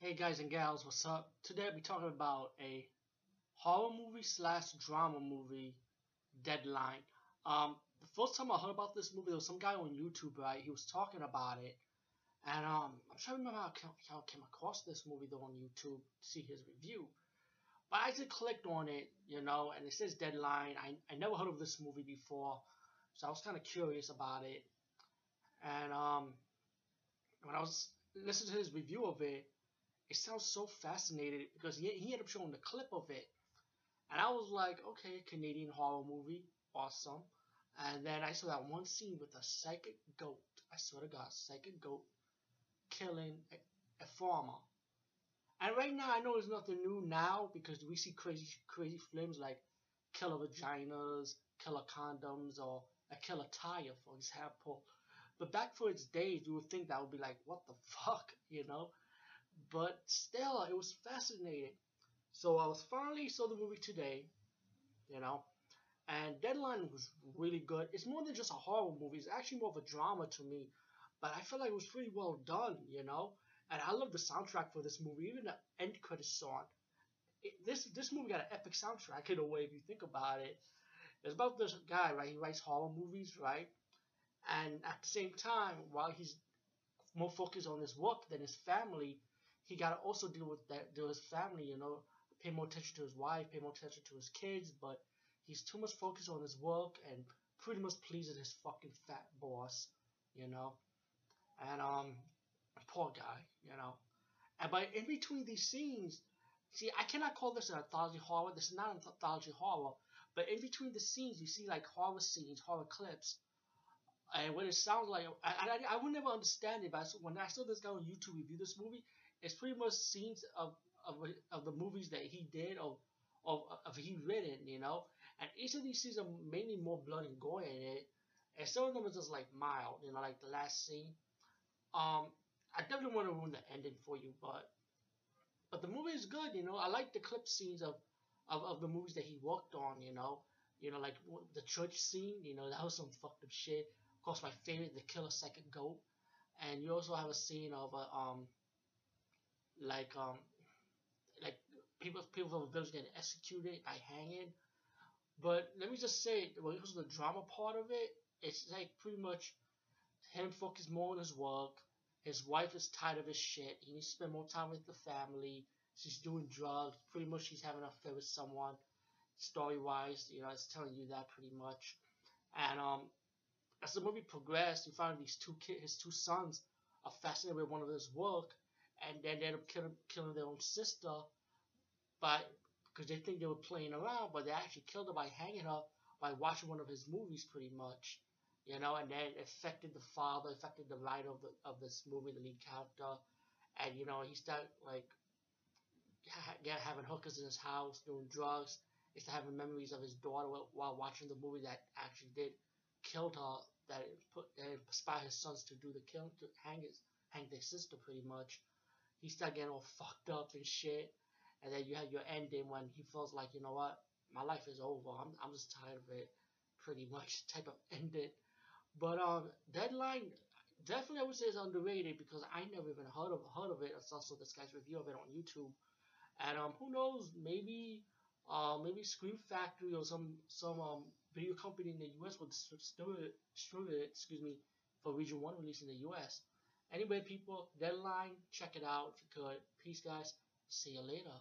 Hey guys and gals, what's up? Today I'll be talking about a horror movie slash drama movie, Deadline. Um, the first time I heard about this movie, there was some guy on YouTube, right? He was talking about it, and um, I'm trying to remember how, how I came across this movie though on YouTube to see his review. But I just clicked on it, you know, and it says Deadline. I I never heard of this movie before, so I was kind of curious about it, and um, when I was listening to his review of it it sounds so fascinating because he, he ended up showing the clip of it. And I was like, okay, Canadian horror movie, awesome. And then I saw that one scene with a psychic goat. I swear to God, psychic goat killing a, a farmer. And right now, I know there's nothing new now because we see crazy, crazy films like killer vaginas, killer condoms, or a killer tire, for example. But back for its days, you would think that would be like, what the fuck, you know? But still, it was fascinating. So I was finally saw the movie today, you know, and Deadline was really good. It's more than just a horror movie. It's actually more of a drama to me, but I felt like it was pretty well done, you know. And I love the soundtrack for this movie, even the end credits song. It, this this movie got an epic soundtrack in a way if you think about it. It's about this guy, right? He writes horror movies, right? And at the same time, while he's more focused on his work than his family, he got to also deal with that, deal with his family, you know, pay more attention to his wife, pay more attention to his kids, but he's too much focused on his work and pretty much pleasing his fucking fat boss, you know. And um, poor guy, you know. And but in between these scenes, see, I cannot call this an anthology horror. This is not an anthology horror. But in between the scenes, you see like horror scenes, horror clips. And what it sounds like, I, I, I would never understand it, but when I saw this guy on YouTube review this movie, it's pretty much scenes of of, of the movies that he did or of, of he written, you know. And each of these scenes are mainly more blood and gore in it, and some of them are just like mild, you know, like the last scene. Um, I definitely want to ruin the ending for you, but but the movie is good, you know. I like the clip scenes of of, of the movies that he worked on, you know. You know, like the church scene, you know, that was some fucked up shit. Of course, my favorite, the killer second goat, and you also have a scene of a um like um like people people from the village get executed by hanging. But let me just say, when it comes to the drama part of it, it's like pretty much him focused more on his work. His wife is tired of his shit. He needs to spend more time with the family. She's doing drugs. Pretty much she's having an affair with someone. Story wise, you know, it's telling you that pretty much. And um, as the movie progressed, you find these two kids, his two sons, are fascinated with one of his work, and then they end up killing, killing their own sister but because they think they were playing around, but they actually killed her by hanging her by watching one of his movies, pretty much. You know, and then affected the father, affected the writer of the of this movie, the lead character, and you know he started like ha- having hookers in his house, doing drugs. He started having memories of his daughter while watching the movie that actually did killed her. That put that inspired his sons to do the kill to hang his hang their sister pretty much he start getting all fucked up and shit. And then you have your ending when he feels like, you know what, my life is over. I'm, I'm just tired of it, pretty much type of ending. But um, Deadline, definitely I would say is underrated because I never even heard of heard of it. It's also this guy's review of it on YouTube. And um, who knows, maybe uh, maybe Scream Factory or some some um video company in the U.S. it, distribute it, excuse me, for Region One release in the U.S. Anyway, people, deadline, check it out if you could. Peace, guys. See you later.